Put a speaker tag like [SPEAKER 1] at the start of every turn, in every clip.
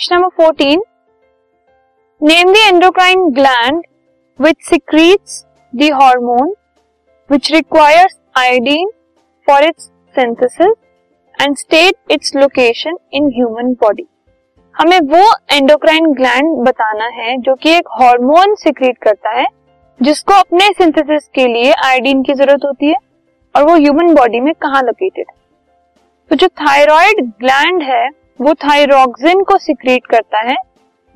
[SPEAKER 1] Question number fourteen name the endocrine gland which secretes the hormone which requires iodine for its synthesis and state its location in human body हमें वो endocrine gland बताना है जो कि एक hormone secrete करता है, जिसको अपने सिंथेसिस के लिए आयोडीन की ज़रूरत होती है और वो ह्यूमन बॉडी में कहाँ लोकेटेड है। तो जो थायराइड ग्लैंड है वो थायरोक्सिन को सिक्रीट करता है,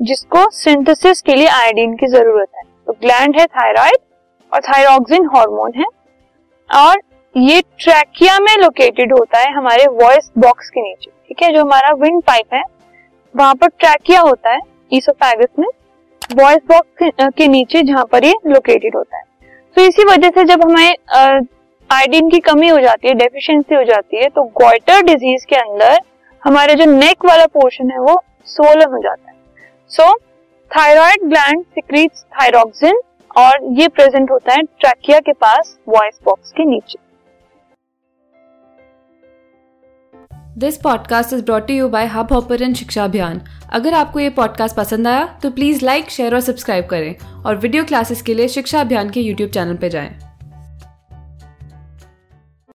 [SPEAKER 1] जिसको सिंथेसिस के लिए आयोडीन की ज़रूरत है। तो ग्लैंड है थायराइड और थायरोक्सिन हार्मोन है। और ये ट्रैकिया में लोकेटेड होता है हमारे वॉइस बॉक्स के नीचे, ठीक है? जो हमारा विंड पाइप है, वहाँ पर ट्रैकिया होता है ईसोफेगस में वॉइस बॉक्स के नीचे जहाँ पर ये लोकेटेड होता है। तो इसी वजह से जब हमें आयोडीन की कमी हो जाती है डेफिशिएंसी हो जाती है तो गोइटर डिज़ीज़ के अंदर हमारे जो नेक वाला पोर्शन है वो सोलन हो जाता है। So thyroid gland secretes thyroxine और ये प्रेजेंट होता है ट्रैकिया के पास वॉइस बॉक्स के नीचे।
[SPEAKER 2] This podcast is brought you by Hubhopper शिक्षा अभियान अगर आपको ये पॉडकास्ट पसंद आया तो प्लीज़ लाइक शेयर और सब्सक्राइब करें और वीडियो क्लासेस के लिए शिक्षा अभियान के यूट्यूब चैनल पर जाएँ।